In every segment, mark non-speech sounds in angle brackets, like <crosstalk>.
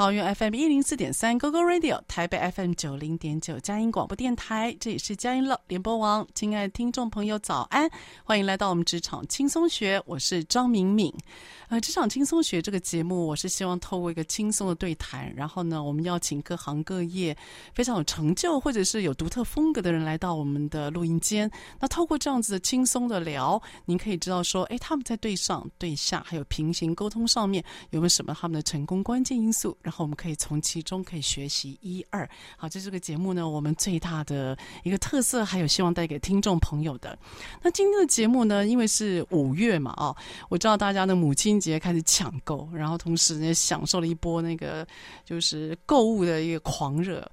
桃园 FM 一零四点三 GoGo Radio，台北 FM 九零点九佳音广播电台，这里是佳音乐联播网。亲爱的听众朋友，早安！欢迎来到我们职场轻松学，我是张敏敏。呃，职场轻松学这个节目，我是希望透过一个轻松的对谈，然后呢，我们邀请各行各业非常有成就或者是有独特风格的人来到我们的录音间。那透过这样子的轻松的聊，您可以知道说，哎，他们在对上、对下还有平行沟通上面有没有什么他们的成功关键因素？然后我们可以从其中可以学习一二。好，这是这个节目呢，我们最大的一个特色，还有希望带给听众朋友的。那今天的节目呢，因为是五月嘛，啊，我知道大家的母亲节开始抢购，然后同时呢，享受了一波那个就是购物的一个狂热。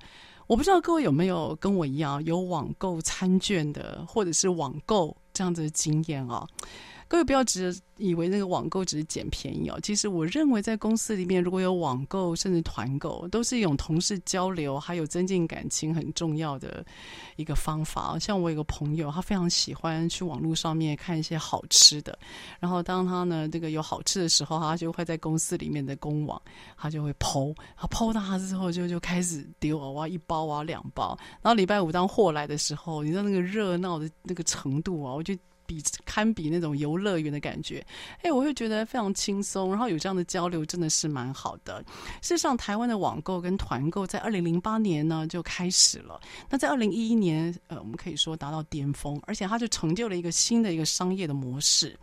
我不知道各位有没有跟我一样有网购餐券的，或者是网购这样子的经验啊？各位不要只以为那个网购只是捡便宜哦。其实我认为在公司里面，如果有网购甚至团购，都是一种同事交流还有增进感情很重要的一个方法。像我有个朋友，他非常喜欢去网络上面看一些好吃的，然后当他呢这个有好吃的时候，他就会在公司里面的公网，他就会抛他 PO 到他之后就就开始丢啊，哇一包啊两包，然后礼拜五当货来的时候，你知道那个热闹的那个程度啊，我就。比堪比那种游乐园的感觉，哎，我会觉得非常轻松，然后有这样的交流真的是蛮好的。事实上，台湾的网购跟团购在二零零八年呢就开始了，那在二零一一年，呃，我们可以说达到巅峰，而且它就成就了一个新的一个商业的模式。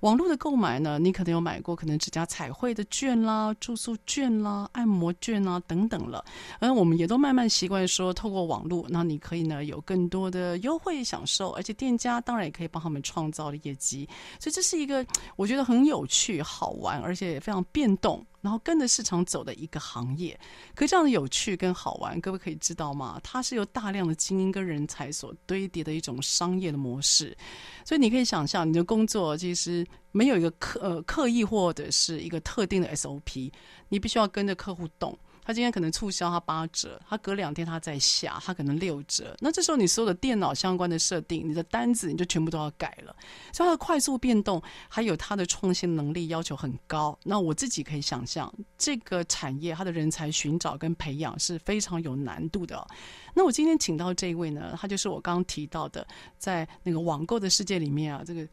网络的购买呢，你可能有买过，可能指甲彩绘的券啦、住宿券啦、按摩券啦等等了。而我们也都慢慢习惯说，透过网络，那你可以呢有更多的优惠享受，而且店家当然也可以帮他们创造的业绩。所以这是一个我觉得很有趣、好玩，而且非常变动。然后跟着市场走的一个行业，可这样的有趣跟好玩，各位可以知道吗？它是由大量的精英跟人才所堆叠的一种商业的模式，所以你可以想象，你的工作其实没有一个刻呃刻意或者是一个特定的 SOP，你必须要跟着客户动。他今天可能促销，他八折，他隔两天他再下，他可能六折。那这时候你所有的电脑相关的设定，你的单子你就全部都要改了。所以他的快速变动，还有他的创新能力要求很高。那我自己可以想象，这个产业它的人才寻找跟培养是非常有难度的。那我今天请到这一位呢，他就是我刚刚提到的，在那个网购的世界里面啊，这个。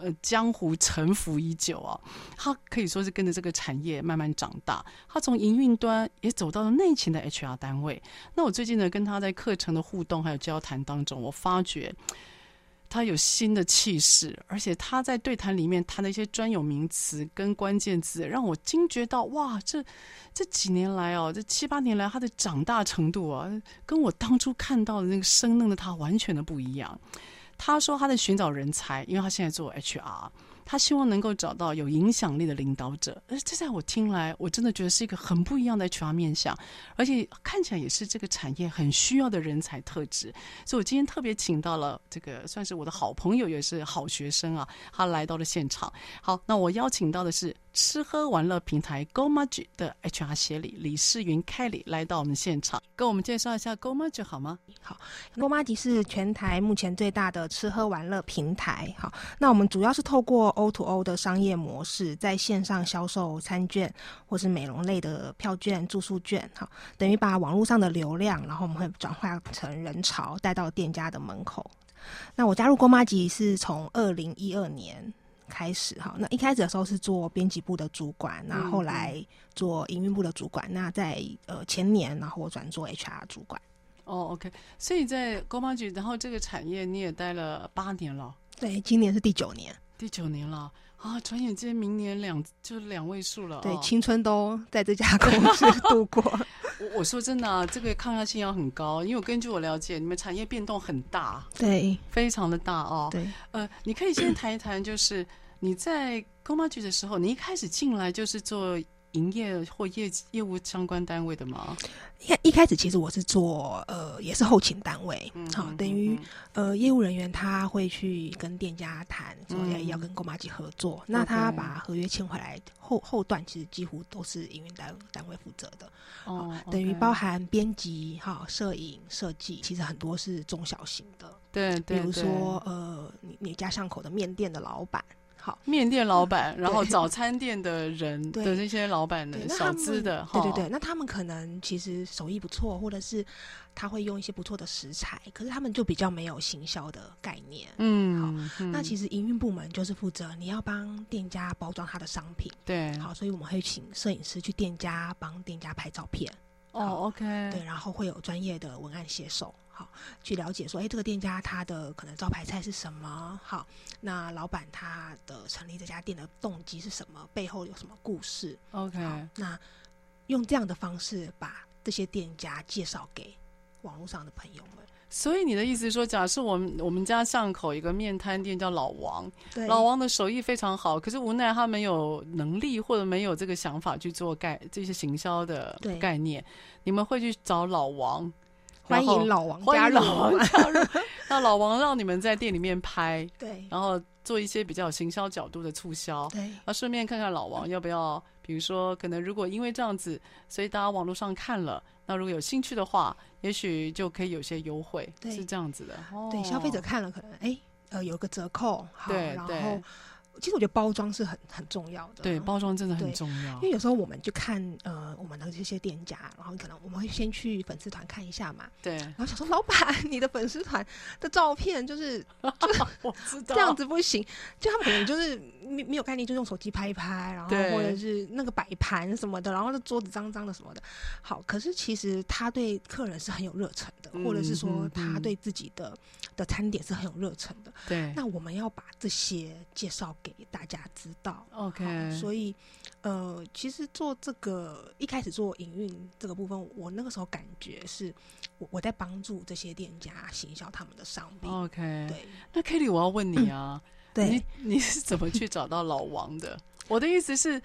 呃，江湖沉浮已久啊，他可以说是跟着这个产业慢慢长大。他从营运端也走到了内勤的 HR 单位。那我最近呢，跟他在课程的互动还有交谈当中，我发觉他有新的气势，而且他在对谈里面谈的一些专有名词跟关键字，让我惊觉到哇，这这几年来哦，这七八年来他的长大程度啊，跟我当初看到的那个生嫩的他完全的不一样。他说他在寻找人才，因为他现在做 HR，他希望能够找到有影响力的领导者。而这在我听来，我真的觉得是一个很不一样的 HR 面向，而且看起来也是这个产业很需要的人才特质。所以我今天特别请到了这个算是我的好朋友，也是好学生啊，他来到了现场。好，那我邀请到的是。吃喝玩乐平台 GOMAJI 的 HR 协理李世云 Kelly 来到我们现场，跟我们介绍一下 GOMAJI 好吗？好，GOMAJI 是全台目前最大的吃喝玩乐平台。好，那我们主要是透过 O to O 的商业模式，在线上销售餐券或是美容类的票券、住宿券。好，等于把网络上的流量，然后我们会转化成人潮，带到店家的门口。那我加入 GOMAJI 是从二零一二年。开始哈，那一开始的时候是做编辑部的主管，然后来做营运部的主管。那在呃前年，然后我转做 HR 主管。哦，OK，所以在 GOMAJI，然后这个产业你也待了八年了。对，今年是第九年。第九年了啊，转眼间明年两就两位数了。对，青春都在这家公司度过。<laughs> 我我说真的啊，这个抗压性要很高，因为我根据我了解，你们产业变动很大，对，非常的大哦。对，呃，你可以先谈一谈，就是你在 GOMAJI 的时候，你一开始进来就是做。营业或业业务相关单位的吗？一一开始其实我是做呃，也是后勤单位，好、嗯嗯哦，等于呃业务人员他会去跟店家谈，说要要跟 GOMAJI 合作，嗯、那他把合约签回来后后段其实几乎都是营运单单位负责的，哦，哦等于包含编辑哈、摄影、设计，其实很多是中小型的，对，对，比如说呃，你你家巷口的面店的老板。好，面店老板，然后早餐店的人的那些老板的小资的，对对对，那他们可能其实手艺不错，或者是他会用一些不错的食材，可是他们就比较没有行销的概念。嗯，好，那其实营运部门就是负责你要帮店家包装他的商品。对，好，所以我们会请摄影师去店家帮店家拍照片。哦，OK，对，然后会有专业的文案写手。好，去了解说，哎，这个店家他的可能招牌菜是什么？好，那老板他的成立这家店的动机是什么？背后有什么故事？OK，那用这样的方式把这些店家介绍给网络上的朋友们。所以你的意思是说，假设我们我们家巷口一个面摊店叫老王，对，老王的手艺非常好，可是无奈他没有能力或者没有这个想法去做概这些行销的概念，你们会去找老王。欢迎老王加入，加入，那老王让你们在店里面拍，对，然后做一些比较有行销角度的促销，对，啊，顺便看看老王要不要，比如说，可能如果因为这样子，所以大家网络上看了，那如果有兴趣的话，也许就可以有些优惠，对，是这样子的，对，哦、消费者看了可能哎，呃，有个折扣，好，对，然后。其实我觉得包装是很很重要的，对，包装真的很重要。因为有时候我们就看呃我们的这些店家，然后可能我们会先去粉丝团看一下嘛，对，然后想说老板你的粉丝团的照片就是就是我知道。这样子不行，就他们可能就是没没有概念，就用手机拍一拍，然后或者是那个摆盘什么的，然后那桌子脏脏的什么的。好，可是其实他对客人是很有热忱的，嗯，或者是说他对自己的，嗯，的餐点是很有热忱的。对，那我们要把这些介绍给大家知道，OK。所以，呃，其实做这个一开始做营运这个部分，我那个时候感觉是我我在帮助这些店家行销他们的商品，OK。对，那 Kelly，我要问你啊，嗯、对你你是怎么去找到老王的？<laughs> 我的意思是。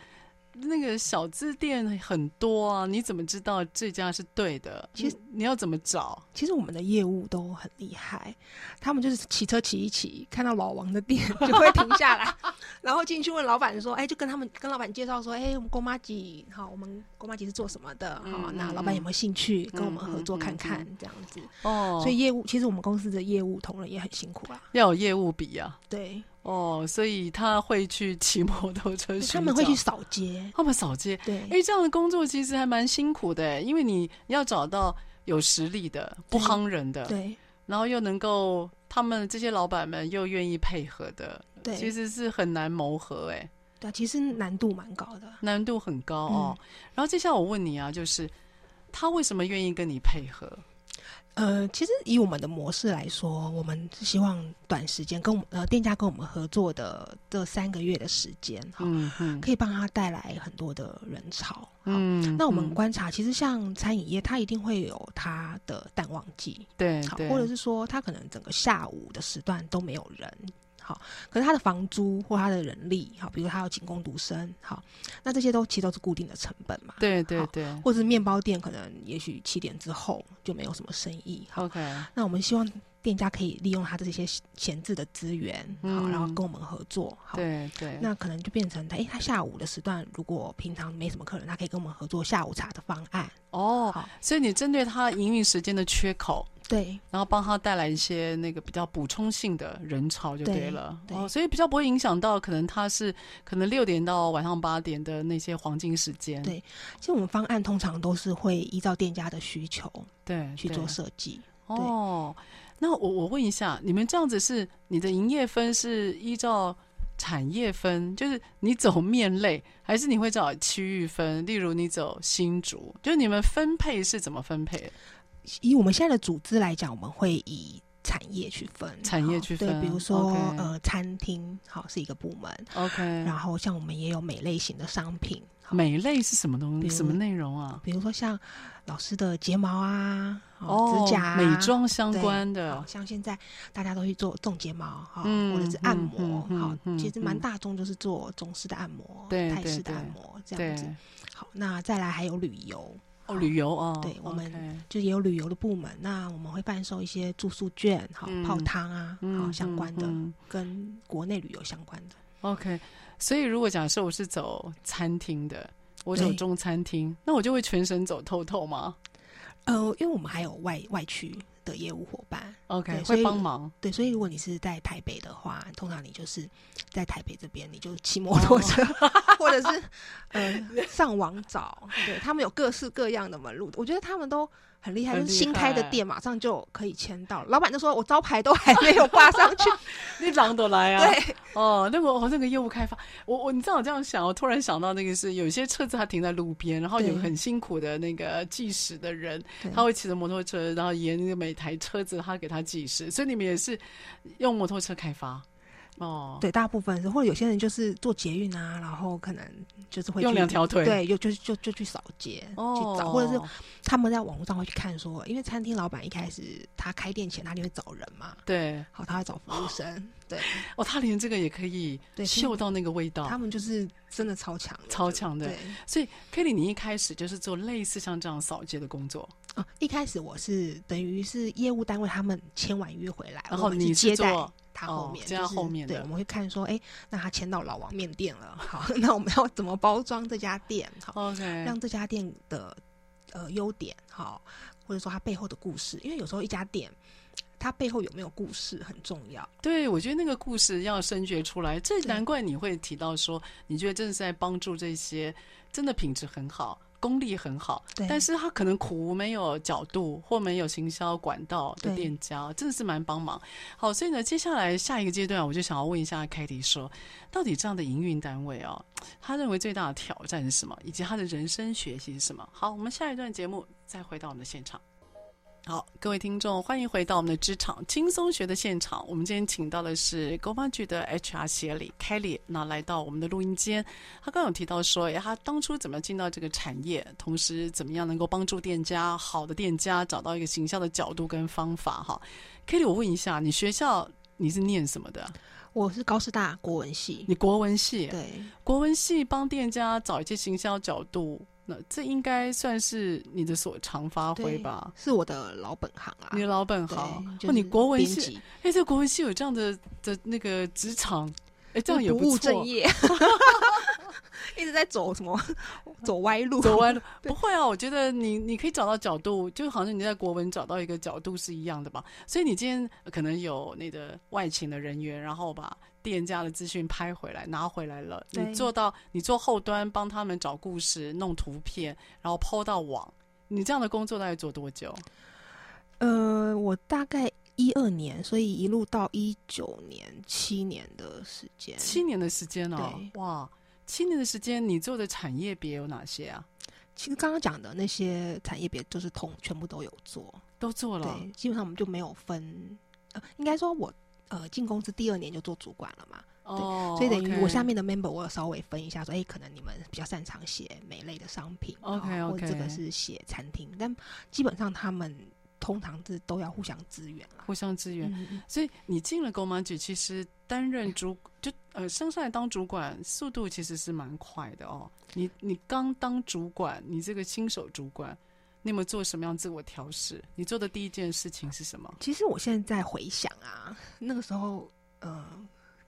那个小字店很多啊，你怎么知道这家是对的？其实你要怎么找？其实我们的业务都很厉害，他们就是骑车骑一骑，看到老王的店就会停下来，<laughs> 然后进去问老板说：“哎，就跟他们跟老板介绍说，哎，我们 GOMAJI 好，我们 GOMAJI 是做什么的？好、嗯，那老板有没有兴趣跟我们合作看看？这样子哦。所以业务其实我们公司的业务同仁也很辛苦啊，要有业务比啊，对。”哦，所以他会去骑摩托车，他们会去扫街，他们扫街。对，哎，这样的工作其实还蛮辛苦的，因为你要找到有实力的、不夯人的，对，然后又能够他们这些老板们又愿意配合的，对，其实是很难谋合，哎，对，其实难度蛮高的，难度很高哦。嗯、然后接下来我问你啊，就是他为什么愿意跟你配合？呃，其实以我们的模式来说，我们是希望短时间跟我们呃店家跟我们合作的这三个月的时间，哈、嗯嗯，可以帮他带来很多的人潮。嗯，那我们观察，其实像餐饮业，它一定会有它的淡旺季，对，好，或者是说它可能整个下午的时段都没有人。好，可是他的房租或他的人力，好，比如他要请工读生，好，那这些都其实都是固定的成本嘛。对对对，或者是面包店，可能也许七点之后就没有什么生意。OK，那我们希望店家可以利用他的这些闲置的资源，好、嗯，然后跟我们合作。好，对对，那可能就变成他，哎，他下午的时段如果平常没什么客人，他可以跟我们合作下午茶的方案。哦，好，所以你针对他营运时间的缺口。对，然后帮他带来一些那个比较补充性的人潮就对了，对，对哦，所以比较不会影响到可能他是可能六点到晚上八点的那些黄金时间。对，其实我们方案通常都是会依照店家的需求对去做设计。哦，那我我问一下，你们这样子是你的营业分是依照产业分，就是你走面类，还是你会找区域分？例如你走新竹，就是你们分配是怎么分配的？以我们现在的组织来讲，我们会以产业去分，产业去分，对，比如说呃，餐厅好是一个部门，OK，然后像我们也有美类型的商品，美类是什么东西？什么内容啊？比如说像老师的睫毛啊，哦，指甲啊、美妆相关的，像现在大家都去做种睫毛哈，嗯或者是按摩，好，嗯其实蛮大众就是做中式的按摩、对泰式的按摩这样子。好，那再来还有旅游。哦，旅游哦，对我们就也有旅游的部门，那我们会贩售一些住宿券，好、嗯。泡汤啊，好、嗯相关的，跟国内旅游相关的。OK，所以如果假设我是走餐厅的，我走中餐厅，那我就会全省走透透吗？呃，因为我们还有外外区的业务伙伴？OK，会帮忙。对，所以如果你是在台北的话，通常你就是在台北这边，你就骑摩托车，<laughs> 哦或者是呃 <laughs> 上网找，对他们有各式各样的门路，我觉得他们都很厉害，就是新开的店马上就可以签到，老板就说我招牌都还没有挂上去，<laughs> 你朗得来啊？对，哦，那个哦，那个业务开发，我我你知道我这样想，我突然想到那个是有些车子它停在路边，然后有很辛苦的那个计时的人，他会骑着摩托车，然后沿着每台车子他给他计时，所以你们也是用摩托车开发哦？对，大部分是，或者有些人就是做捷运啊，然后可能就是会用去两条腿。对，就就就就去扫街、哦，去找，或者是他们在网络上会去看说，因为餐厅老板一开始他开店前他就会找人嘛，对。好，他会找服务生，<gasps> 对，哦，他连这个也可以对嗅到那个味道，他们就是真的超强，超强的。对。所以 Kelly，你一开始就是做类似像这样扫街的工作，哦，一开始我是等于是业务单位，他们签完约回来，然后你接待他后面，哦接在就是后面的对，我们会看说，哎，那他签到老王面店了，好，<laughs> 那我们要怎么包装这家店？好，OK，让这家店的呃优点好，或者说它背后的故事，因为有时候一家店它背后有没有故事很重要。对，我觉得那个故事要深掘出来，这难怪你会提到说，你觉得真的是在帮助这些真的品质很好、功力很好，但是他可能苦无没有角度或没有行销管道的店家，真的是蛮帮忙。好，所以呢，接下来下一个阶段，我就想要问一下凯迪说，到底这样的营运单位啊，他认为最大的挑战是什么，以及他的人生学习是什么？好，我们下一段节目再回到我们的现场。好，各位听众，欢迎回到我们的职场轻松学的现场。我们今天请到的是 GOMAJI 的 HR 协理 Kelly，那来到我们的录音间。他刚刚有提到说，哎，他当初怎么进到这个产业，同时怎么样能够帮助店家，好的店家找到一个行销的角度跟方法。哈，Kelly，我问一下，你学校你是念什么的？我是高师大国文系，你国文系，对，国文系帮店家找一些行销角度。那这应该算是你的所长发挥吧？是我的老本行啊，你的老本行。就是、哦，你国文系，辑哎，这国文系有这样的的那个职场，哎，这样也不务正错。业，<laughs> 一直在走什么走歪路？走歪路 <laughs> 不会啊？我觉得你你可以找到角度，就好像你在国文找到一个角度是一样的吧。所以你今天可能有那个外勤的人员，然后把店家的资讯拍回来拿回来了，你做到你做后端帮他们找故事、弄图片，然后 PO 到网。你这样的工作大概做多久？呃，我大概一二年，所以一路到一九年，七年的时间。七年的时间哦，哇，七年的时间，你做的产业别有哪些啊？其实刚刚讲的那些产业别，就是同全部都有做，都做了。对，基本上我们就没有分。呃，应该说我呃进公司第二年就做主管了嘛。哦，所以等于我下面的的 member 我有稍微分一下说，哎，可能你们比较擅长写美类的商品，OK OK，这个是写餐厅，但基本上他们通常是都要互相支援啦，互相支援。嗯、所以你进了 GOMAJI，其实担任主就呃升上来当主管，速度其实是蛮快的哦。你你刚当主管，你这个新手主管，你有没有做什么样自我调试？你做的第一件事情是什么？其实我现在回想啊，那个时候呃。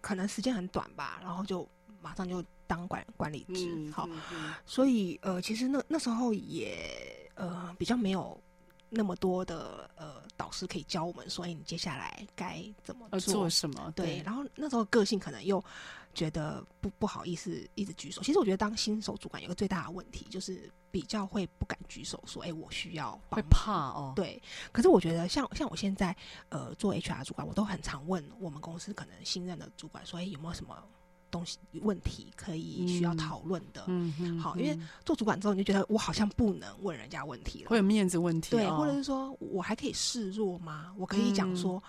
可能时间很短吧，然后就马上就当管管理职，嗯、好，所以呃，其实那那时候也呃比较没有那么多的呃导师可以教我们，所以你接下来该怎么做，做什么？对，对，然后那时候个性可能又觉得不不好意思一直举手。其实我觉得当新手主管有个最大的问题就是比较会不敢举手说，哎，我需要帮，会怕哦。对，可是我觉得像像我现在呃做 HR 主管，我都很常问我们公司可能新任的主管说，哎，有没有什么东西问题可以需要讨论的？嗯嗯，好，因为做主管之后，你就觉得我好像不能问人家问题了，会有面子问题，对，哦、或者是说我还可以示弱吗？我可以讲说，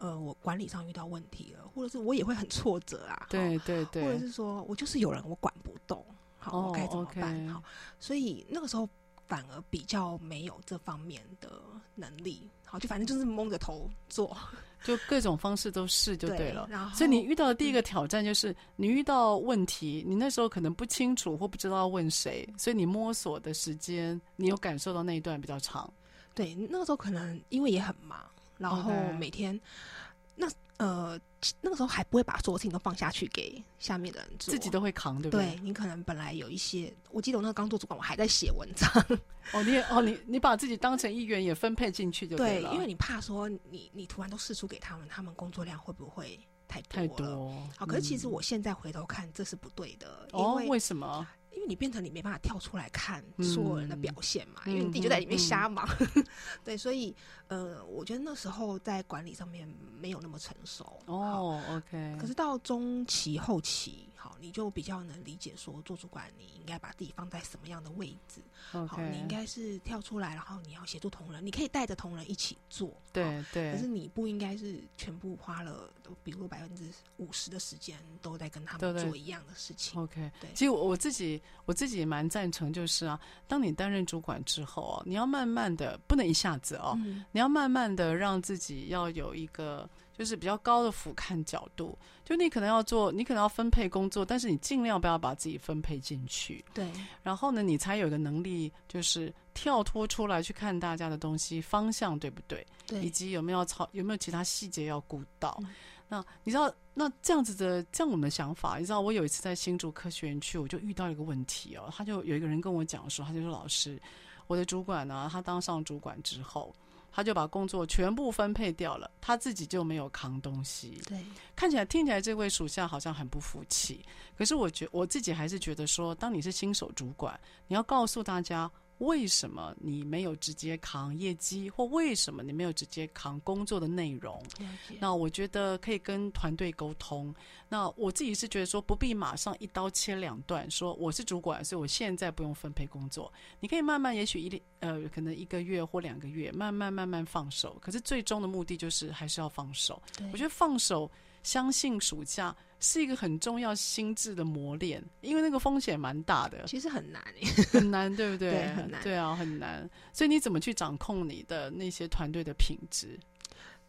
呃，我管理上遇到问题了，或者是我也会很挫折啊。对对对，或者是说我就是有人我管不动，好，哦、我该怎么办？Okay. 好，所以那个时候反而比较没有这方面的能力，好，就反正就是蒙着头做。<laughs> 就各种方式都试就对了，对，所以你遇到的第一个挑战就是你遇到问题，你那时候可能不清楚或不知道要问谁，所以你摸索的时间，你有感受到那一段比较长。对，那个时候可能因为也很忙，然后每天那呃。那个时候还不会把所有事情都放下去给下面的人做，自己都会扛，对不对？对，你可能本来有一些，我记得我那个刚做主管，我还在写文章。哦，你也哦，你你把自己当成一员，也分配进去就对了。对，因为你怕说你你突然都试出给他们，他们工作量会不会太多太多？好，可是其实我现在回头看，这是不对的。哦，为什么？因为你变成你没办法跳出来看所有人的表现嘛，嗯、因为你自己就在里面瞎忙。<laughs> 对，所以呃，我觉得那时候在管理上面没有那么成熟。哦，OK。可是到中期后期。好，你就比较能理解说，做主管你应该把自己放在什么样的位置。好，你应该是跳出来，然后你要协助同仁，你可以带着同仁一起做。对对。可是你不应该是全部花了，比如百分之五十的时间都在跟他们做一样的事情。OK，对。其实我我自己我自己也蛮赞成，就是啊，当你担任主管之后啊，你要慢慢的，不能一下子哦，嗯、你要慢慢的让自己要有一个。就是比较高的俯瞰角度，就你可能要做，你可能要分配工作，但是你尽量不要把自己分配进去。对，然后呢，你才有一个能力，就是跳脱出来去看大家的东西方向对不对？对，以及有没有操，有没有其他细节要顾到。嗯、那你知道，那这样子的这样我们的想法，你知道，我有一次在新竹科学园区，我就遇到一个问题哦，他就有一个人跟我讲说，他就说老师，我的主管呢，他当上主管之后。他就把工作全部分配掉了，他自己就没有扛东西。对，看起来听起来这位属下好像很不服气，可是我觉我自己还是觉得说，当你是新手主管，你要告诉大家。为什么你没有直接扛业绩，或为什么你没有直接扛工作的内容？那我觉得可以跟团队沟通。那我自己是觉得说，不必马上一刀切两断，说我是主管，所以我现在不用分配工作。你可以慢慢，也许一呃，可能一个月或两个月，慢慢慢慢放手。可是最终的目的就是还是要放手。我觉得放手。相信暑假是一个很重要心智的磨练，因为那个风险蛮大的。其实很难，很难，对不对？<laughs> 对，很难。对啊，很难。所以你怎么去掌控你的那些团队的品质？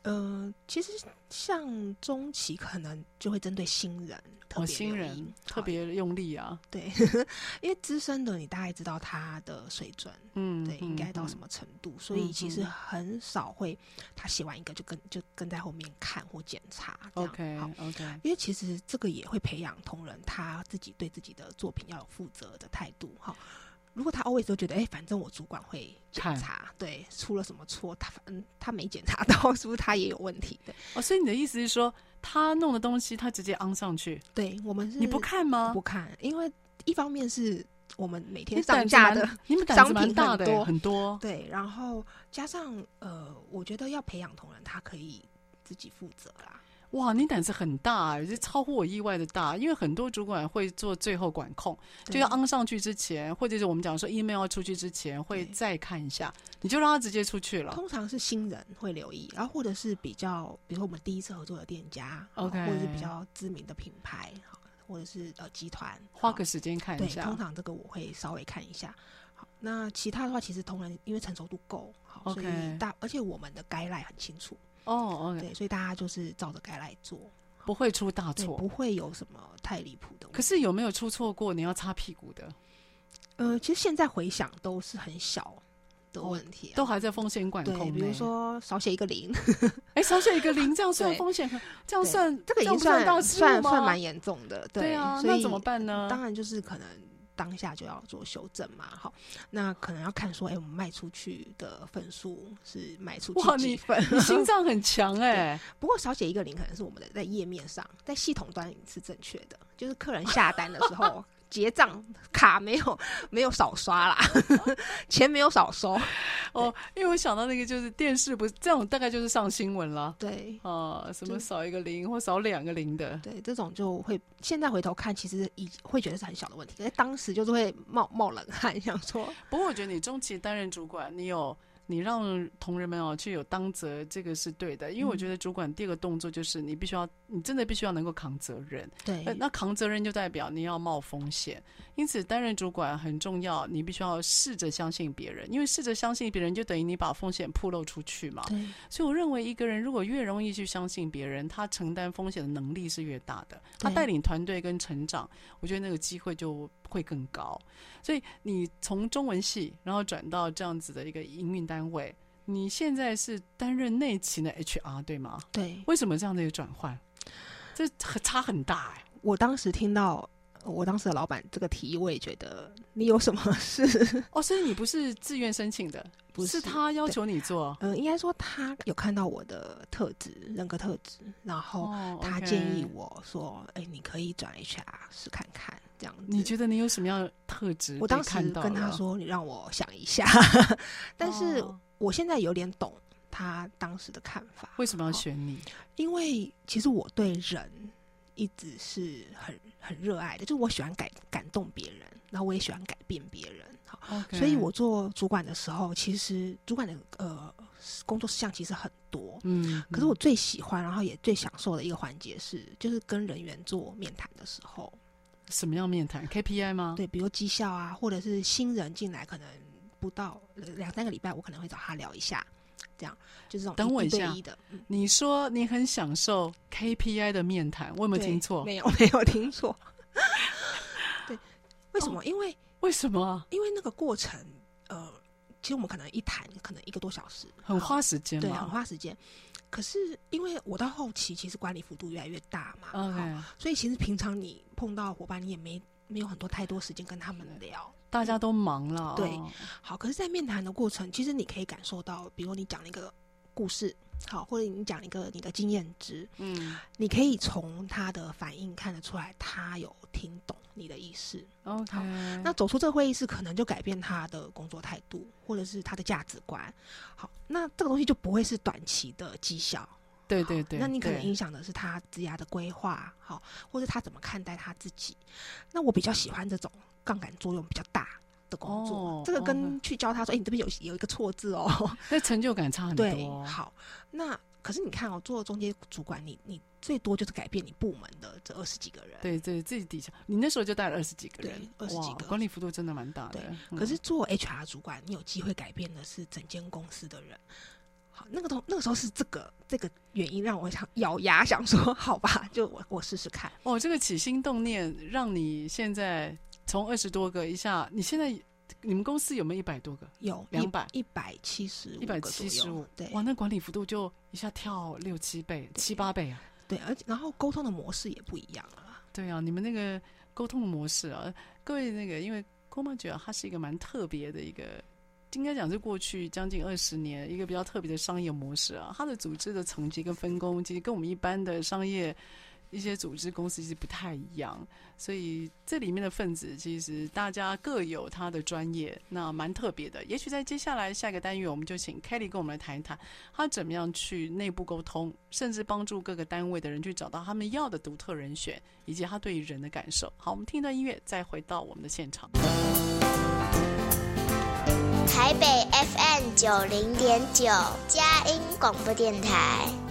呃，其实像中期可能就会针对新人，特别、哦、新人特别用力啊。对，<laughs> 因为资深的你大概知道他的水准，嗯，对，应该到什么程度，嗯、所以其实很少会他写完一个就跟就跟在后面看或检查。OK，好 OK。因为其实这个也会培养同仁他自己对自己的作品要有负责的态度。好。如果他 always 都觉得，哎、欸，反正我主管会检查，看对，出了什么错，他反嗯，他没检查到，是不是他也有问题？对，哦，所以你的意思是说，他弄的东西，他直接昂上去？对，我们是你不看吗？不看，因为一方面是我们每天上架的你们商品大的很多，对，然后加上呃，我觉得要培养同仁，他可以自己负责啦。哇，你胆子很大，这超乎我意外的大。因为很多主管会做最后管控，就要昂上去之前，或者是我们讲说 email 要出去之前，会再看一下，你就让他直接出去了。通常是新人会留意，然后或者是比较，比如说我们第一次合作的店家，OK，或者是比较知名的品牌，或者是呃集团，花个时间看一下。通常这个我会稍微看一下。好，那其他的话，其实同仁因为成熟度够，好.所以大，而且我们的 guideline 很清楚。哦，oh. 对，所以大家就是照着该来做，不会出大错，不会有什么太离谱的。可是有没有出错过？你要擦屁股的？呃，其实现在回想都是很小的问题，啊，都还在风险管控。对，比如说少写一个零，<laughs> 哎，少写一个零，<laughs> 这样算风险？对这样算这个已经算算算蛮严重的。对，对啊，所以那怎么办呢？当然就是可能。当下就要做修正嘛，好，那可能要看说，哎、欸，我们卖出去的份数是卖出去几份？心脏很强哎、<laughs> 欸。不过少写一个零，可能是我们的在页面上，在系统端是正确的，就是客人下单的时候。结账卡没有 <laughs> 没有少刷啦，<laughs> 钱没有少收哦。因为我想到那个就是电视不是这种，大概就是上新闻了。对啊，什么少一个零或少两个零的，对，这种就会现在回头看，其实已会觉得是很小的问题，可是当时就是会冒冒冷汗，想说。不过我觉得你中期担任主管，你有。你让同仁们哦去有当责，这个是对的。因为我觉得主管第二个动作就是你必须要，你真的必须要能够扛责任。对，那扛责任就代表你要冒风险，因此担任主管很重要。你必须要试着相信别人，因为试着相信别人，就等于你把风险暴露出去嘛。对，所以我认为一个人如果越容易去相信别人，他承担风险的能力是越大的。他带领团队跟成长，我觉得那个机会就会更高。所以你从中文系，然后转到这样子的一个营运单位，你现在是担任内勤的 HR 对吗？对。为什么这样的一个转换？这差很大哎、欸！我当时听到我当时的老板这个提议，我也觉得你有什么事哦？所以你不是自愿申请的，<laughs> 不是，是他要求你做？嗯、呃，应该说他有看到我的特质，人格特质，然后他建议我说：“哎、哦 okay 欸，你可以转 HR 试看看。”这样子，你觉得你有什么样的特质？我当时跟他说：“你让我想一下。” <laughs> 但是我现在有点懂他当时的看法。为什么要选你？因为其实我对人一直是很很热爱的，就是我喜欢感感动别人，然后我也喜欢改变别人。好，okay. 所以我做主管的时候，其实主管的呃工作事项其实很多。嗯，可是我最喜欢，然后也最享受的一个环节是，就是跟人员做面谈的时候。什么样面谈 KPI 吗？对，比如绩效啊，或者是新人进来，可能不到两三个礼拜，我可能会找他聊一下，这样就是这种等我一下。你说你很享受 KPI 的面谈，我有没有听错？没有，<laughs> 没有听错。对，为什么？哦，因为为什么？因为那个过程，呃，其实我们可能一谈可能一个多小时，很花时间，对，很花时间。可是，因为我到后期其实管理幅度越来越大嘛，okay. 所以其实平常你碰到伙伴，你也没没有很多太多时间跟他们聊，大家都忙了。对，好，可是，在面谈的过程，其实你可以感受到，比如你讲了一个故事，好，或者你讲一个你的经验值，嗯，你可以从他的反应看得出来，他有听懂你的意识。OK，那走出这个会议室，可能就改变他的工作态度，或者是他的价值观。好，那这个东西就不会是短期的绩效。对对对，那你可能影响的是他职涯的规划，好，或者他怎么看待他自己。那我比较喜欢这种杠杆作用比较大的工作。哦、这个跟去教他说：“哎、哦，你这边有有一个错字哦。<laughs> ”那成就感差很多。<laughs> 对，好，那可是你看哦，做中间主管，你你。最多就是改变你部门的这二十几个人，对对，自己底下，你那时候就带了二十几个人，二十几个，管理幅度真的蛮大的。对，嗯、可是做 HR 主管，你有机会改变的是整间公司的人。好，那个时候那个时候是这个这个原因让我想 <laughs> 咬牙想说，<laughs> 好吧，就我我试试看。哦，这个起心动念让你现在从二十多个一下，你现在。你们公司有没有一百多个？有两百一百七十一百七十五。对，哇，那管理幅度就一下跳六七倍、七八倍啊！对，而且然后沟通的模式也不一样啊。对啊，你们那个沟通的模式啊，各位那个，因为郭曼觉得它是一个蛮特别的一个，应该讲是过去将近二十年一个比较特别的商业模式啊。它的组织的层级跟分工，其实跟我们一般的商业。一些组织公司其实不太一样，所以这里面的分子其实大家各有他的专业，那蛮特别的。也许在接下来下一个单元，我们就请 Kelly 跟我们来谈一谈，他怎么样去内部沟通，甚至帮助各个单位的人去找到他们要的独特人选，以及他对于人的感受。好，我们听一段音乐，再回到我们的现场。台北 FM 九零点九，佳音广播电台。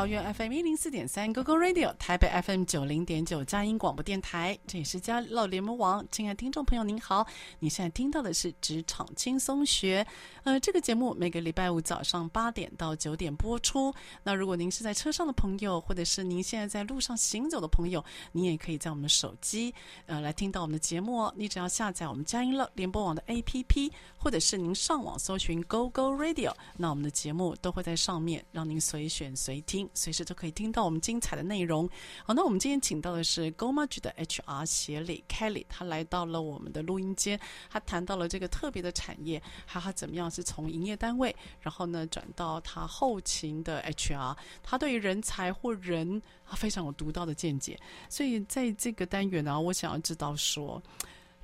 桃园 FM 一零四点三，GoGo Radio，台北 FM 九零点九，佳音广播电台，这里是佳乐联播网。亲爱的听众朋友，您好，你现在听到的是职场轻松学。呃，这个节目每个礼拜五早上八点到九点播出。那如果您是在车上的朋友，或者是您现在在路上行走的朋友，你也可以在我们的手机呃来听到我们的节目哦。你只要下载我们佳音乐联播网的 APP，或者是您上网搜寻 GoGo Radio，那我们的节目都会在上面让您随选随听。随时都可以听到我们精彩的内容。好，那我们今天请到的是 Gomag 的 HR 协理 Kelly，他来到了我们的录音间，他谈到了这个特别的产业，还有他怎么样是从营业单位，然后呢转到他后勤的 HR，他对于人才或人他非常有独到的见解。所以在这个单元呢，我想要知道说。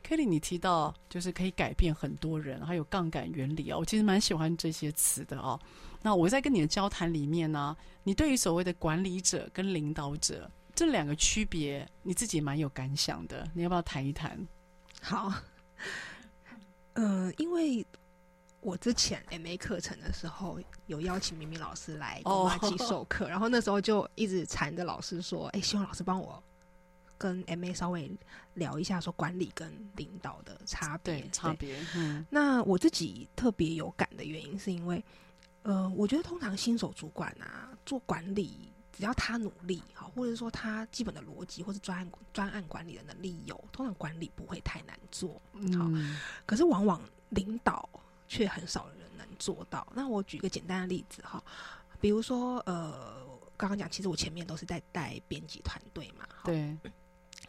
Kelly，你提到就是可以改变很多人，还有杠杆原理哦，我其实蛮喜欢这些词的哦。那我在跟你的交谈里面呢，你对于所谓的管理者跟领导者这两个区别，你自己蛮有感想的，你要不要谈一谈？好，嗯、呃，因为我之前 MA 课程的时候有邀请明明老师来 GOMAJI 授课，oh. 然后那时候就一直缠着老师说，哎，希望老师帮我。跟 MA 稍微聊一下，说管理跟领导的差别。差别。嗯，那我自己特别有感的原因，是因为，呃，我觉得通常新手主管啊，做管理，只要他努力，好，或者说他基本的逻辑或是专案专案管理的能力有，通常管理不会太难做。好，嗯，可是往往领导却很少人能做到。那我举个简单的例子哈，比如说，呃，刚刚讲，其实我前面都是在带编辑团队嘛。对。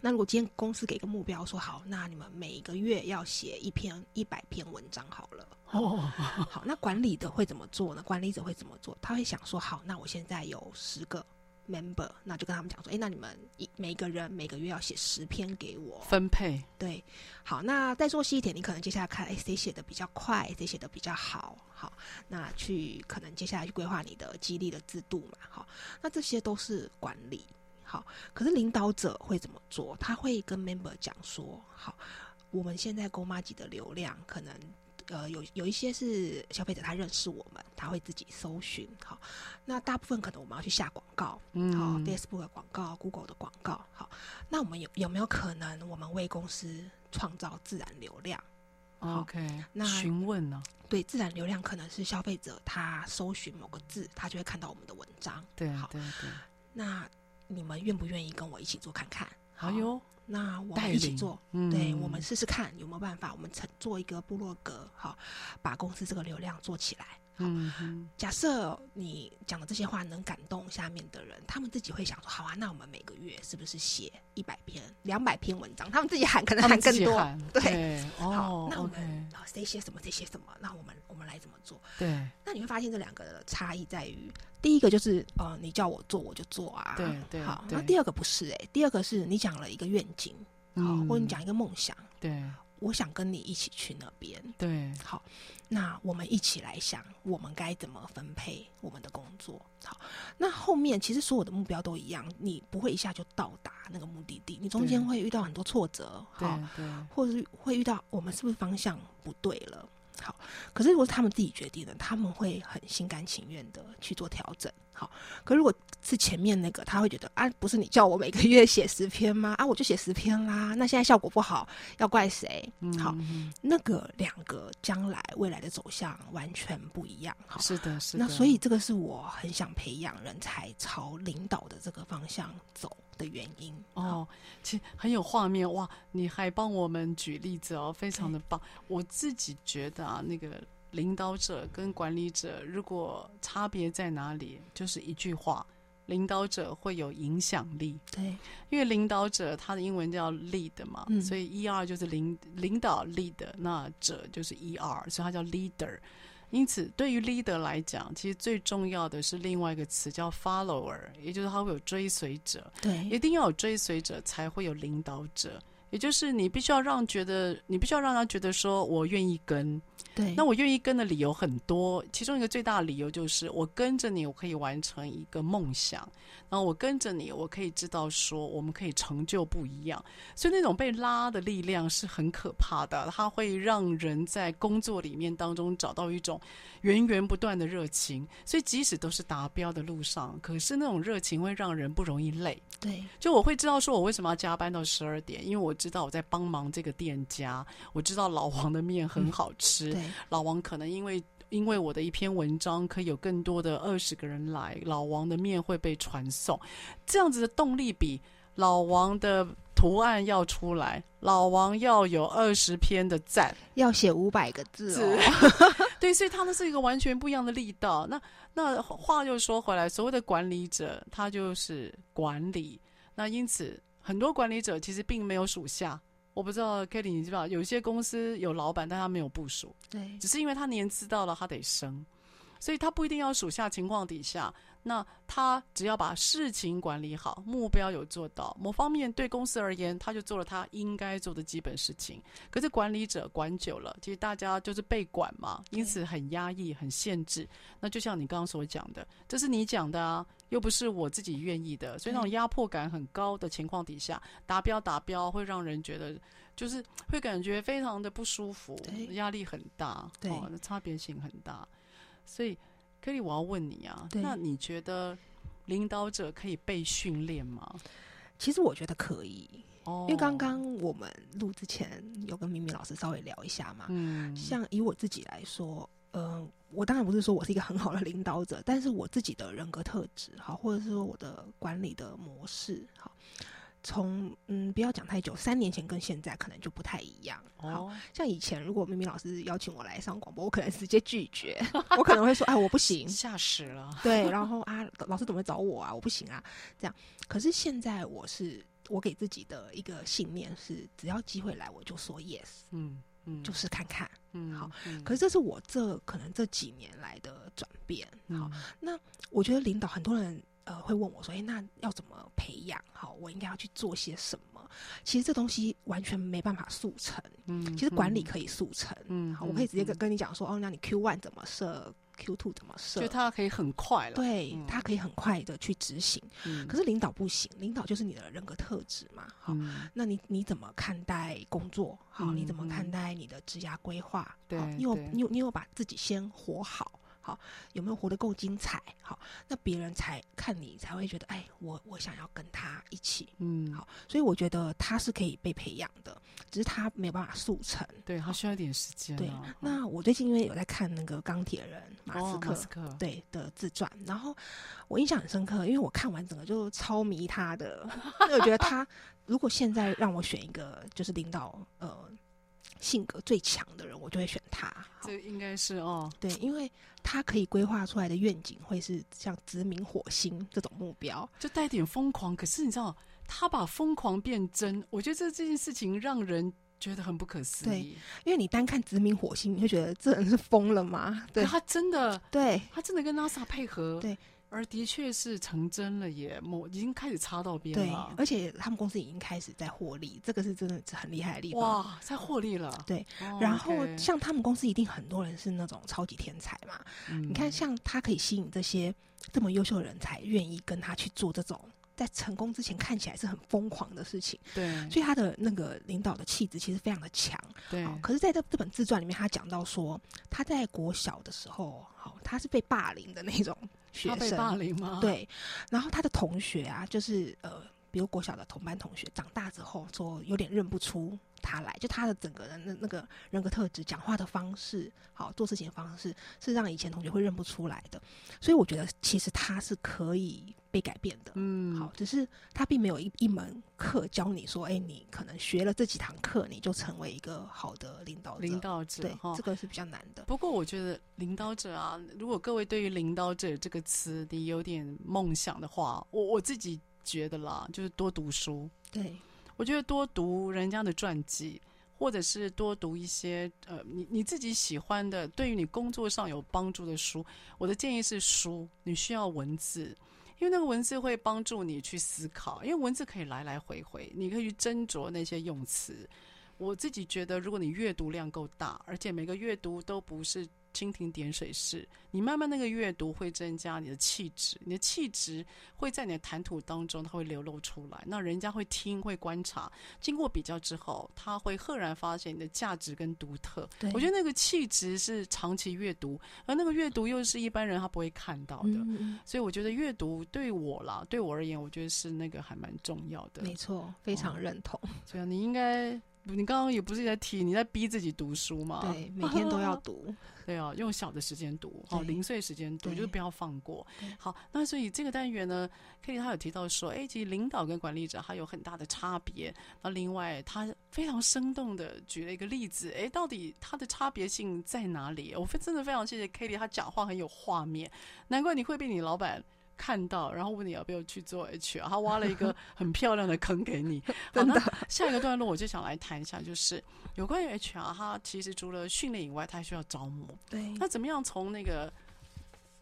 那如果今天公司给个目标，说好，那你们每个月要写一篇一百篇文章好了。哦，好，那管理的会怎么做呢？管理者会怎么做？他会想说，好，那我现在有十个 member，那就跟他们讲说，哎，那你们一每个人每个月要写十篇给我分配。对，好，那再做细一点，你可能接下来看，哎，谁写的比较快，谁写的比较好，好，那去可能接下来去规划你的激励的制度嘛，好，那这些都是管理。好，可是领导者会怎么做？他会跟 member 讲说：好，我们现在 GOMAJI 的流量可能呃有有一些是消费者他认识我们，他会自己搜寻。好，那大部分可能我们要去下广告，嗯，好，Facebook 的广告、Google 的广告。好，那我们有有没有可能我们为公司创造自然流量？OK，那询问呢？对，自然流量可能是消费者他搜寻某个字，他就会看到我们的文章。对，好，对对。那你们愿不愿意跟我一起做看看？好哟，那我们一起做，嗯、对，我们试试看有没有办法，我们成做一个部落格，好，把公司这个流量做起来。嗯，假设你讲的这些话能感动下面的人，他们自己会想说：好啊，那我们每个月是不是写一百篇、两百篇文章？他们自己喊，可能喊更多。对，对哦、好，那我们谁写什么，谁写什么？那我们我们来怎么做？对，那你会发现这两个的差异在于，第一个就是呃，你叫我做我就做啊。对对。好，那第二个不是哎、欸，第二个是你讲了一个愿景，好，嗯、或者你讲一个梦想。对。我想跟你一起去那边。对，好，那我们一起来想，我们该怎么分配我们的工作。好，那后面其实所有的目标都一样，你不会一下就到达那个目的地，你中间会遇到很多挫折，好，或者是会遇到我们是不是方向不对了。好，可是如果是他们自己决定的，他们会很心甘情愿的去做调整。好，可是如果是前面那个，他会觉得啊，不是你叫我每个月写十篇吗？啊，我就写十篇啦。那现在效果不好，要怪谁？嗯、好，那个两个将来未来的走向完全不一样。好，是的，是的。那所以这个是我很想培养人才朝领导的这个方向走的原因。哦，其实很有画面哇！你还帮我们举例子哦，非常的棒。我自己觉得啊，那个。领导者跟管理者如果差别在哪里？就是一句话：领导者会有影响力。对，因为领导者他的英文叫 lead 嘛，嗯、所以 E R 就是领领导 lead，那者就是 E R，所以他叫 leader。因此，对于 leader 来讲，其实最重要的是另外一个词叫 follower，也就是他会有追随者。对，一定要有追随者，才会有领导者。也就是你必须要让觉得，你必须要让他觉得说，我愿意跟。对，那我愿意跟的理由很多，其中一个最大的理由就是，我跟着你，我可以完成一个梦想。然后我跟着你，我可以知道说，我们可以成就不一样。所以那种被拉的力量是很可怕的，它会让人在工作里面当中找到一种源源不断的热情。所以即使都是达标的路上，可是那种热情会让人不容易累。对，就我会知道说我为什么要加班到十二点，因为我知道我在帮忙这个店家，我知道老王的面很好吃。老王可能因为因为我的一篇文章，可以有更多的二十个人来，老王的面会被传送，这样子的动力比老王的图案要出来，老王要有二十篇的赞，要写五百个字哦。<laughs> <laughs> 对，所以他们是一个完全不一样的力道。那那话又说回来，所谓的管理者，他就是管理。那因此，很多管理者其实并没有属下。我不知道 Kelly 你知不知道，有些公司有老板，但他没有部署。对，只是因为他年资到了，他得升。所以他不一定要属下情况底下，那他只要把事情管理好，目标有做到，某方面对公司而言，他就做了他应该做的基本事情。可是管理者管久了，其实大家就是被管嘛，因此很压抑、很限制。那就像你刚刚所讲的，这是你讲的啊，又不是我自己愿意的，所以那种压迫感很高的情况底下，达标达标会让人觉得就是会感觉非常的不舒服，压力很大，对，哦，差别性很大。所以，Kelly，我要问你啊，那你觉得领导者可以被训练吗？其实我觉得可以，哦，因为刚刚我们录之前有跟明明老师稍微聊一下嘛，嗯，像以我自己来说，嗯、呃，我当然不是说我是一个很好的领导者，但是我自己的人格特质，好，或者是说我的管理的模式，好。从嗯，不要讲太久，三年前跟现在可能就不太一样。好像以前，如果明明老师邀请我来上广播，我可能直接拒绝，我可能会说：“哎，我不行，吓死了。”对，然后啊，老师怎么会找我啊？我不行啊，这样。可是现在，我是我给自己的一个信念是，只要机会来，我就说 yes，嗯嗯，就是看看，嗯，好。可是这是我这可能这几年来的转变。好，那我觉得领导很多人。呃，会问我说：“哎，那要怎么培养？好，我应该要去做些什么？其实这东西完全没办法速成。嗯，其实管理可以速成。嗯，好，我可以直接跟跟你讲说，哦，那你 Q one 怎么设，Q two 怎么设？就它可以很快了。对，它可以很快的去执行。嗯，可是领导不行，领导就是你的人格特质嘛。好，那你你怎么看待工作？好，你怎么看待你的职涯规划？对，你有你有你有把自己先活好。”好，有没有活得够精彩？好，那别人才看你才会觉得，哎，我我想要跟他一起，嗯，好，所以我觉得他是可以被培养的，只是他没有办法速成，对，他需要一点时间。对，那我最近因为有在看那个钢铁人马斯克，哦、斯克对的自传，然后我印象很深刻，因为我看完整个就超迷他的，因为我觉得他 <laughs> 如果现在让我选一个，就是领导，呃。性格最强的人，我就会选他。这应该是哦，对，因为他可以规划出来的愿景会是像殖民火星这种目标，就带点疯狂。可是你知道，他把疯狂变真，我觉得这这件事情让人觉得很不可思议。对，因为你单看殖民火星，你会觉得这人是疯了吗？对，他真的，对，他真的跟 NASA 配合，对。而的确是成真了耶，某已经开始插到边了。对，而且他们公司已经开始在获利，这个是真的是很厉害的地方。哇，在获利了。对，然后像他们公司一定很多人是那种超级天才嘛。嗯，你看，像他可以吸引这些这么优秀的人才，愿意跟他去做这种。在成功之前看起来是很疯狂的事情，对，所以他的那个领导的气质其实非常的强，对。可是在这这本自传里面，他讲到说，他在国小的时候，好，他是被霸凌的那种学生，他被霸凌吗？对。然后他的同学啊，就是呃，比如国小的同班同学，长大之后说有点认不出。他来，就他的整个人的那个人格特质、讲话的方式、好做事情的方式，是让以前同学会认不出来的。所以我觉得，其实他是可以被改变的。嗯，好，只是他并没有一一门课教你说，哎、欸，你可能学了这几堂课，你就成为一个好的领导者。领导者，对，这个是比较难的。不过，我觉得领导者啊，如果各位对于领导者这个词你有点梦想的话，我我自己觉得啦，就是多读书。对。我觉得多读人家的传记，或者是多读一些呃，你你自己喜欢的，对于你工作上有帮助的书。我的建议是书，你需要文字，因为那个文字会帮助你去思考，因为文字可以来来回回，你可以去斟酌那些用词。我自己觉得，如果你阅读量够大，而且每个阅读都不是。蜻蜓点水式，你慢慢那个阅读会增加你的气质，你的气质会在你的谈吐当中，它会流露出来。那人家会听，会观察，经过比较之后，他会赫然发现你的价值跟独特。对，我觉得那个气质是长期阅读，而那个阅读又是一般人他不会看到的。嗯，所以我觉得阅读对我啦，对我而言，我觉得是那个还蛮重要的。没错，非常认同。所以你应该。你刚刚也不是在提，你在逼自己读书吗？对，每天都要读。<laughs> 对啊，用小的时间读，哦，零碎时间读，就是不要放过。好，那所以这个单元呢，Kitty 他有提到说，哎，其实领导跟管理者还有很大的差别。那另外，他非常生动的举了一个例子，哎，到底他的差别性在哪里？我真的非常谢谢 Kitty，他讲话很有画面，难怪你会被你老板。看到，然后问你要不要去做 HR，他挖了一个很漂亮的坑给你。<laughs> 好，那下一个段落我就想来谈一下，就是有关于 HR，他其实除了训练以外，他还需要招募。对，那怎么样从那个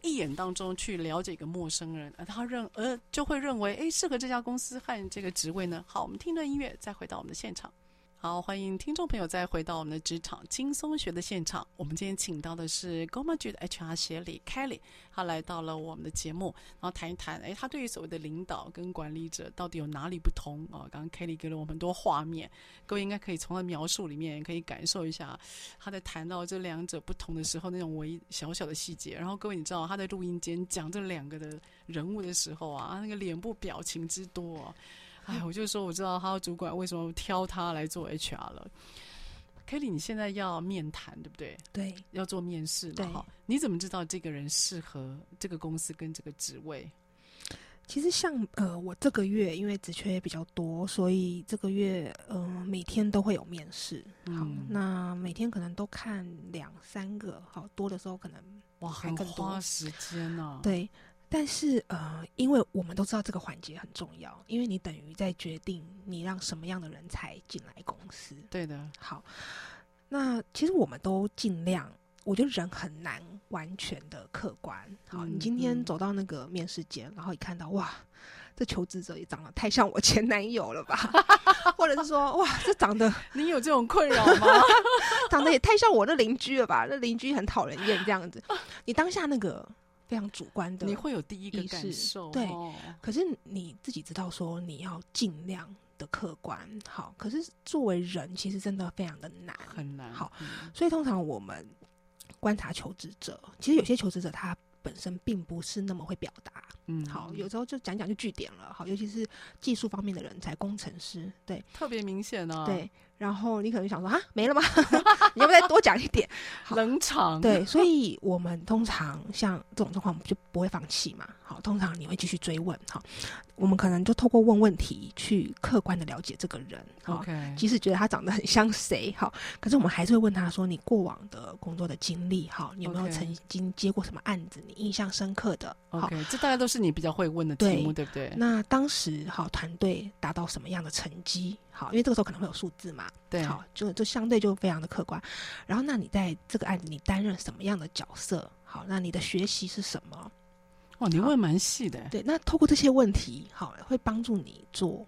一眼当中去了解一个陌生人，而他认呃就会认为，哎，适合这家公司和这个职位呢？好，我们听段音乐，再回到我们的现场。好，欢迎听众朋友再回到我们的职场轻松学的现场。我们今天请到的是 GOMAJI 的 HR 协理 Kelly，他来到了我们的节目，然后谈一谈，哎，他对于所谓的领导跟管理者到底有哪里不同啊？刚刚 Kelly 给了我们很多画面，各位应该可以从他描述里面可以感受一下他在谈到这两者不同的时候那种微小小的细节。然后各位你知道他在录音间讲这两个的人物的时候啊，那个脸部表情之多。哎，我就说我知道他的主管为什么挑他来做 HR 了。Kelly，你现在要面谈对不对？对，要做面试嘛。好，你怎么知道这个人适合这个公司跟这个职位？其实像呃，我这个月因为职缺也比较多，所以这个月嗯、呃，每天都会有面试。好，嗯、那每天可能都看两三个，好多的时候可能哇，很花时间呢、啊。对。但是呃，因为我们都知道这个环节很重要，因为你等于在决定你让什么样的人才进来公司。对的。好，那其实我们都尽量，我觉得人很难完全的客观。好，嗯、你今天走到那个面试间，嗯、然后一看到哇，这求职者也长得太像我前男友了吧？<laughs> 或者是说哇，这长得 <laughs> 你有这种困扰吗？<laughs> 长得也太像我的邻居了吧？那邻居很讨人厌，这样子，你当下那个。非常主观的，你会有第一个感受，对。可是你自己知道，说你要尽量的客观，好。可是作为人，其实真的非常的难，很难。好，所以通常我们观察求职者，其实有些求职者他本身并不是那么会表达，嗯，好，有时候就讲讲就据点了，好，尤其是技术方面的人才，工程师，对，特别明显呢，对。然后你可能想说啊，没了吗？<laughs> 你要不要再多讲一点？冷场。对，所以我们通常像这种状况，我们就不会放弃嘛。好，通常你会继续追问。好，我们可能就透过问问题去客观的了解这个人。OK，即使觉得他长得很像谁，好，可是我们还是会问他说：“你过往的工作的经历，好，你有没有曾经接过什么案子？你印象深刻的？” OK，这大概都是你比较会问的题目，对，对不对？那当时好，团队达到什么样的成绩？好，因为这个时候可能会有数字嘛。对，好，就就相对就非常的客观。然后，那你在这个案子你担任什么样的角色？好，那你的学习是什么？哦，你问蛮细的。对，那透过这些问题，好，会帮助你做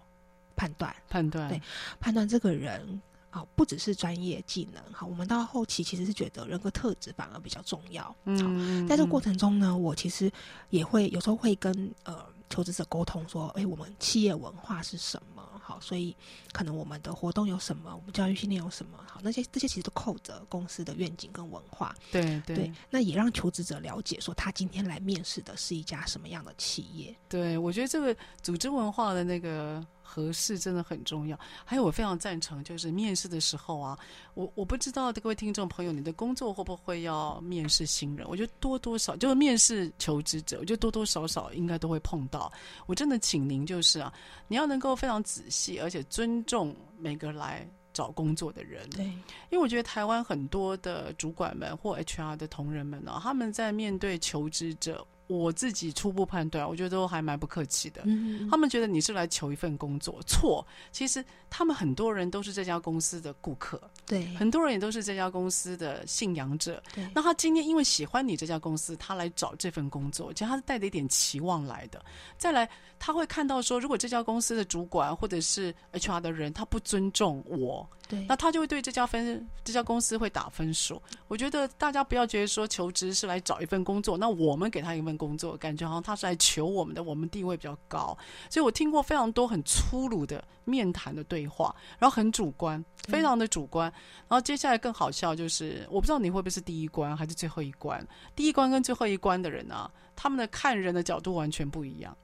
判断。判断，对，判断这个人，好，不只是专业技能。好，我们到后期其实是觉得人格特质反而比较重要。嗯，在这个过程中呢，我其实也会有时候会跟呃求职者沟通说，哎，我们企业文化是什么？好，所以可能我们的活动有什么，我们教育训练有什么？好，那些这些其实都扣着公司的愿景跟文化。对对，对，那也让求职者了解说，他今天来面试的是一家什么样的企业。对，我觉得这个组织文化的那个。合适真的很重要。还有，我非常赞成，就是面试的时候啊，我我不知道各位听众朋友，你的工作会不会要面试新人？我觉得多多少就是面试求职者，我觉得多多少少应该都会碰到。我真的请您就是啊，你要能够非常仔细，而且尊重每个来找工作的人。对，因为我觉得台湾很多的主管们或 HR 的同仁们呢、啊，他们在面对求职者。我自己初步判断，我觉得都还蛮不客气的。嗯嗯，他们觉得你是来求一份工作，错。其实他们很多人都是这家公司的顾客，对，很多人也都是这家公司的信仰者。对，那他今天因为喜欢你这家公司，他来找这份工作，其实他是带着一点期望来的。再来，他会看到说，如果这家公司的主管或者是 HR 的人，他不尊重我。对，那他就会对这家分这家公司会打分数。我觉得大家不要觉得说求职是来找一份工作，那我们给他一份工作，感觉好像他是来求我们的，我们地位比较高。所以我听过非常多很粗鲁的面谈的对话，然后很主观，非常的主观。然后接下来更好笑就是，我不知道你会不会是第一关还是最后一关？第一关跟最后一关的人啊，他们的看人的角度完全不一样。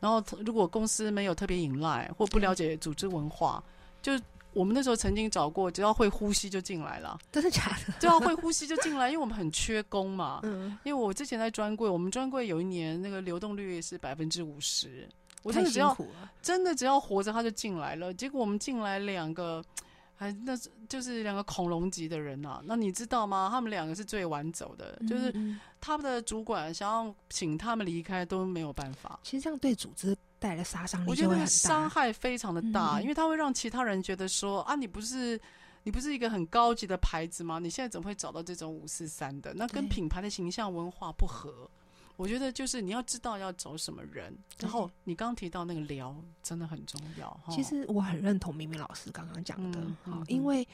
然后如果公司没有特别引赖或不了解组织文化，就。我们那时候曾经找过，只要会呼吸就进来了。真的假的？只要会呼吸就进来，因为我们很缺工嘛。<laughs> 嗯，因为我之前在专柜，我们专柜有一年那个流动率是百分之五十，我真的只要真的只要活着他就进来了。结果我们进来两个。还那就是两个恐龙级的人呐、啊，那你知道吗？他们两个是最晚走的，嗯嗯，就是他们的主管想要请他们离开都没有办法。其实这样对组织带来的杀伤力，我觉得那个伤害非常的大，因为它会让其他人觉得说啊，你不是你不是一个很高级的牌子吗？你现在怎么会找到这种五四三的？那跟品牌的形象文化不合。我觉得就是你要知道要找什么人，然后你刚刚提到那个聊真的很重要。其实我很认同明明老师刚刚讲的，嗯，因为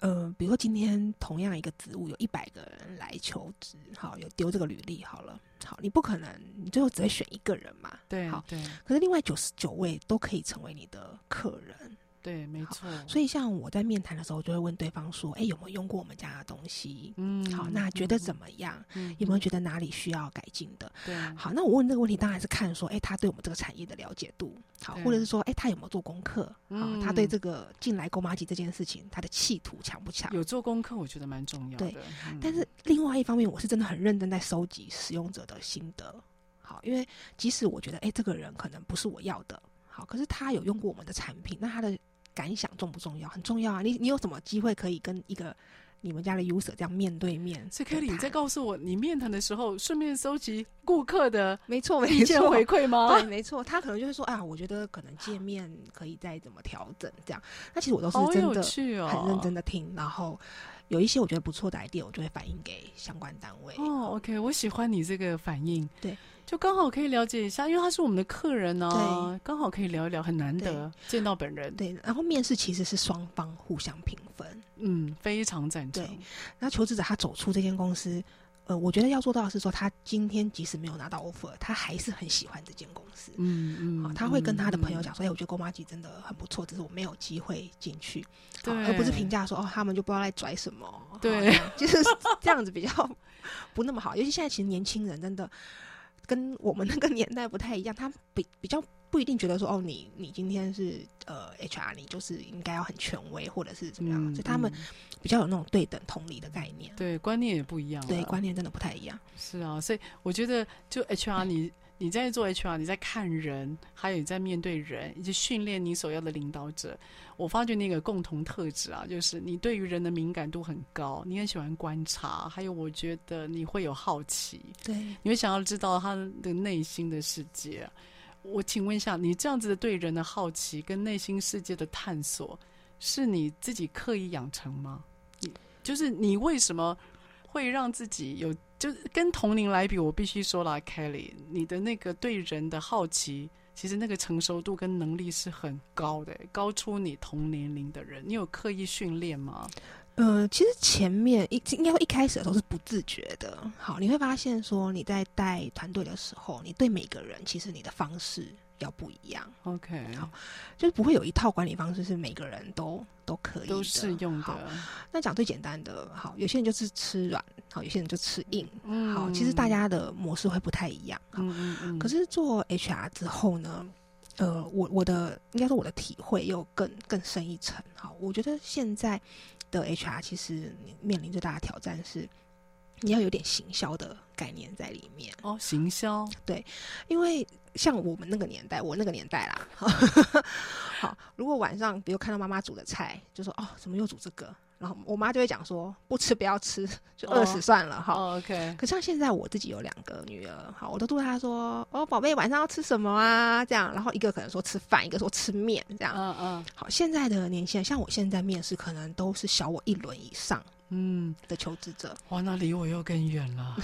呃，比如说今天同样一个职务有一百个人来求职，好，有丢这个履历好了，好，你不可能你最后只会选一个人嘛，对，好，对，可是另外九十九位都可以成为你的客人。对，没错。所以像我在面谈的时候，就会问对方说：“哎，有没有用过我们家的东西？嗯，好，那觉得怎么样？嗯，有没有觉得哪里需要改进的？对，好，那我问这个问题，当然是看说，哎，他对我们这个产业的了解度，好，或者是说，哎，他有没有做功课？好，嗯，他对这个进来购麻吉这件事情，他的企图强不强？有做功课，我觉得蛮重要的。对，嗯，但是另外一方面，我是真的很认真在收集使用者的心得。好，因为即使我觉得，哎，这个人可能不是我要的，好，可是他有用过我们的产品，那他的。感想重不重要？很重要啊！你你有什么机会可以跟一个你们家的 user 这样面对面？所以 Kelly，你在告诉我，你面谈的时候顺便收集顾客的没错没错意见回馈吗？对，没错。他可能就会说啊，我觉得可能界面可以再怎么调整这样。那其实我都是真的很认真的听，然后有一些我觉得不错的 idea，我就会反映给相关单位。哦，OK，我喜欢你这个反应。对。就刚好可以了解一下，因为他是我们的客人呢、刚好可以聊一聊，很难得见到本人。对，然后面试其实是双方互相评分，嗯，非常赞成。对，那求职者他走出这间公司，呃，我觉得要做到的是说，他今天即使没有拿到 offer，他还是很喜欢这间公司。嗯嗯、哦，他会跟他的朋友讲说，哎、嗯，我觉得购麻吉真的很不错，只是我没有机会进去，对，而不是评价说哦，他们就不知道在拽什么。对，就是这样子比较 <laughs> 不那么好，尤其现在其实年轻人真的。跟我们那个年代不太一样，他比比较不一定觉得说哦，你你今天是呃 HR，你就是应该要很权威或者是怎么样，嗯、所以他们比较有那种对等同理的概念。对，观念也不一样。对，观念真的不太一样。是啊，所以我觉得就 HR 你。你在做 HR，你在看人，还有你在面对人，以及训练你所要的领导者。我发觉那个共同特质啊，就是你对于人的敏感度很高，你很喜欢观察，还有我觉得你会有好奇，对，你会想要知道他的内心的世界。我请问一下，你这样子的对人的好奇跟内心世界的探索，是你自己刻意养成吗？就是你为什么会让自己有？就跟同龄来比，我必须说了，Kelly，你的那个对人的好奇，其实那个成熟度跟能力是很高的，高出你同年龄的人。你有刻意训练吗？呃，其实前面一应该一开始的时候是不自觉的。好，你会发现说你在带团队的时候，你对每个人其实你的方式要不一样。OK，好，就是不会有一套管理方式是每个人都。都可以都适用的。那讲最简单的，好，有些人就是吃软，好，有些人就吃硬，嗯，好，其实大家的模式会不太一样，嗯嗯嗯。可是做 HR 之后呢，呃，我我的应该说我的体会又更更深一层，好，我觉得现在的 HR 其实面临最大的挑战是，你要有点行销的概念在里面哦，行销，对，因为。像我们那个年代，我那个年代啦，<laughs> 好，如果晚上比如看到妈妈煮的菜，就说哦，怎么又煮这个？然后我妈就会讲说，不吃不要吃，就饿死算了哈。OK。可像现在我自己有两个女儿，好，我都对她说，哦，宝贝，晚上要吃什么啊？这样，然后一个可能说吃饭，一个说吃面，这样。嗯嗯。好，现在的年轻人，像我现在面试，可能都是小我一轮以上，嗯的求职者。哇，那离我又更远了。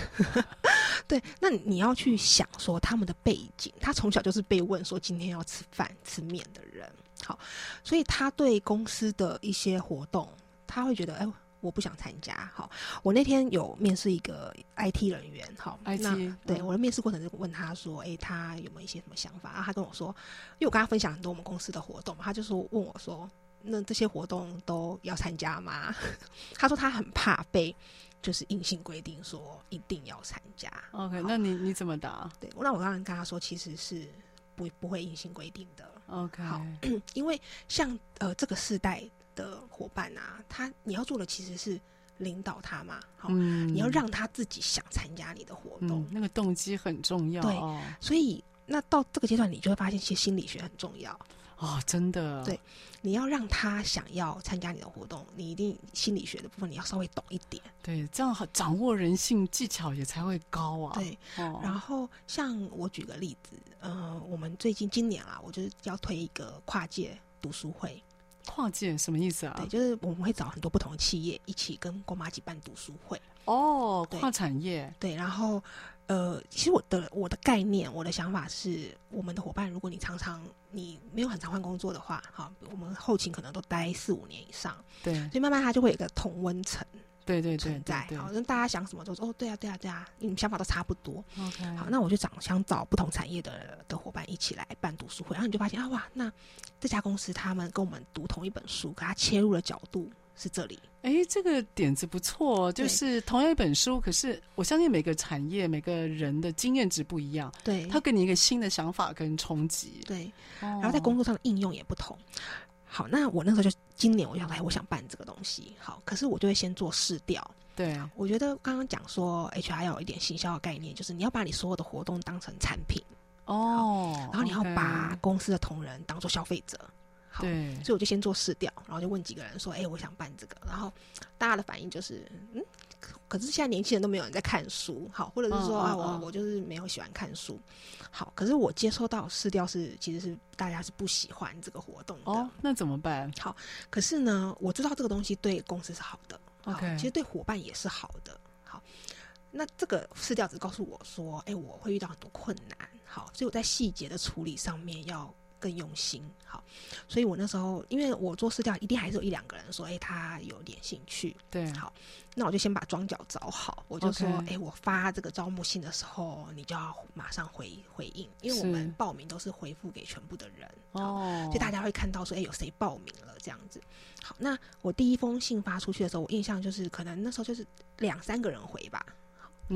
<laughs> 对，那你要去想说他们的背景，他从小就是被问说今天要吃饭吃面的人，好，所以他对公司的一些活动，他会觉得，哎，我不想参加。好，我那天有面试一个 IT 人员，好，IT，那对、嗯、我的面试过程就问他说，哎，他有没有一些什么想法？然后他跟我说，因为我跟他分享很多我们公司的活动，他就说问我说，那这些活动都要参加吗？<laughs> 他说他很怕被。就是硬性规定说一定要参加。OK，那你你怎么答？对，那我刚刚跟他说，其实是不不会硬性规定的。OK，好，<clears throat> 因为像呃这个世代的伙伴啊，他你要做的其实是领导他嘛，好、嗯，你要让他自己想参加你的活动，嗯、那个动机很重要。对，哦、所以那到这个阶段，你就会发现，其实心理学很重要。哦，真的，对，你要让他想要参加你的活动，你一定心理学的部分你要稍微懂一点。对，这样掌握人性技巧也才会高啊。对，哦、然后像我举个例子，呃，我们最近今年啊，我就是要推一个跨界读书会。跨界什么意思啊？对，就是我们会找很多不同的企业一起跟国妈一起办读书会。哦，跨产业。对，然后。呃，其实我的我的概念，我的想法是，我们的伙伴，如果你常常你没有很常换工作的话，哈，我们后勤可能都待四五年以上，对，所以慢慢它就会有一个同温层，对对存在，好，那大家想什么都说哦，对啊，对啊，对啊，你们想法都差不多，OK，好，那我就找想找不同产业的的伙伴一起来办读书会，然后你就发现啊，哇，那这家公司他们跟我们读同一本书，可他切入的角度。是这里，哎，这个点子不错，就是同样一本书，可是我相信每个产业、每个人的经验值不一样，对，它给你一个新的想法跟冲击，对，然后在工作上的应用也不同。好，那我那时候就今年我想来，我想办这个东西，好，可是我就会先做试调。对啊，我觉得刚刚讲说 HR 要有一点行销的概念，就是你要把你所有的活动当成产品哦，然后你要把公司的同仁当做消费者。对，所以我就先做试调，然后就问几个人说：“哎、欸，我想办这个。”然后大家的反应就是：“嗯，可是现在年轻人都没有人在看书，好，或者是说、哦、啊，我我就是没有喜欢看书，好。可是我接收到试调是，其实是大家是不喜欢这个活动的。哦，那怎么办？好，可是呢，我知道这个东西对公司是好的，OK，其实对伙伴也是好的。好，那这个试调只告诉我说：“哎、欸，我会遇到很多困难，好，所以我在细节的处理上面要。”更用心，好，所以我那时候，因为我做试调，一定还是有一两个人说，哎、欸，他有点兴趣，对，好，那我就先把庄脚找好，我就说，哎、我发这个招募信的时候，你就要马上回回应，因为我们报名都是回复给全部的人，哦，所以大家会看到说，哎、欸，有谁报名了这样子，好，那我第一封信发出去的时候，我印象就是可能那时候就是两三个人回吧，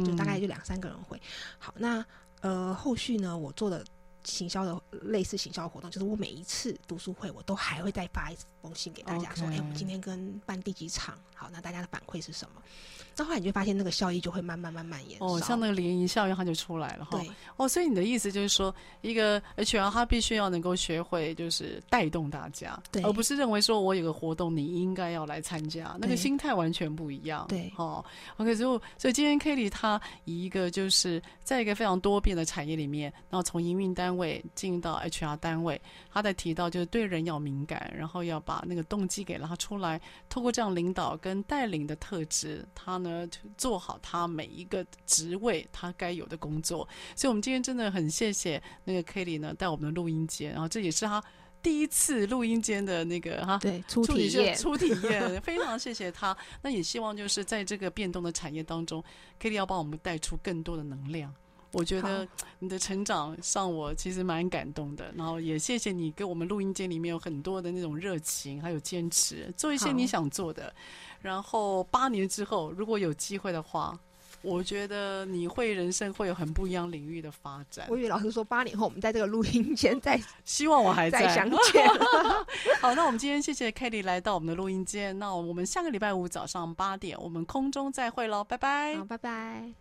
就大概就两三个人回，嗯、好，那呃，后续呢，我做的。行销的类似行销活动，就是我每一次读书会，我都还会再发一封信给大家，说：“哎、我们今天跟办第几场？好，那大家的反馈是什么？”那后来你就发现那个效益就会慢慢慢慢延烧，哦，像那个涟漪效应，它就出来了哈。对，哦，所以你的意思就是说，一个 HR 他必须要能够学会，就是带动大家，对，而不是认为说我有个活动，你应该要来参加，那个心态完全不一样。对，哦，OK，所以所以今天 Kelly 他以一个就是在一个非常多变的产业里面，然后从营运单位进到 HR 单位，他在提到就是对人要敏感，然后要把那个动机给拉出来，透过这样领导跟带领的特质，他呢做好他每一个职位他该有的工作。所以，我们今天真的很谢谢那个 Kelly 呢带我们的录音间，然后这也是他第一次录音间的那个哈，对，初体验，初体验，非常谢谢他。那也希望就是在这个变动的产业当中，Kelly 要帮我们带出更多的能量。我觉得你的成长让我其实蛮感动的，然后也谢谢你给我们录音间里面有很多的那种热情，还有坚持，做一些你想做的。然后八年之后，如果有机会的话，我觉得你会人生会有很不一样领域的发展。我以为老师说八年后我们在这个录音间再，<laughs> 希望我还在，再相见。<laughs> <laughs> 好，那我们今天谢谢 Kelly 来到我们的录音间，那我们下个礼拜五早上八点，我们空中再会喽，拜拜，好，拜拜。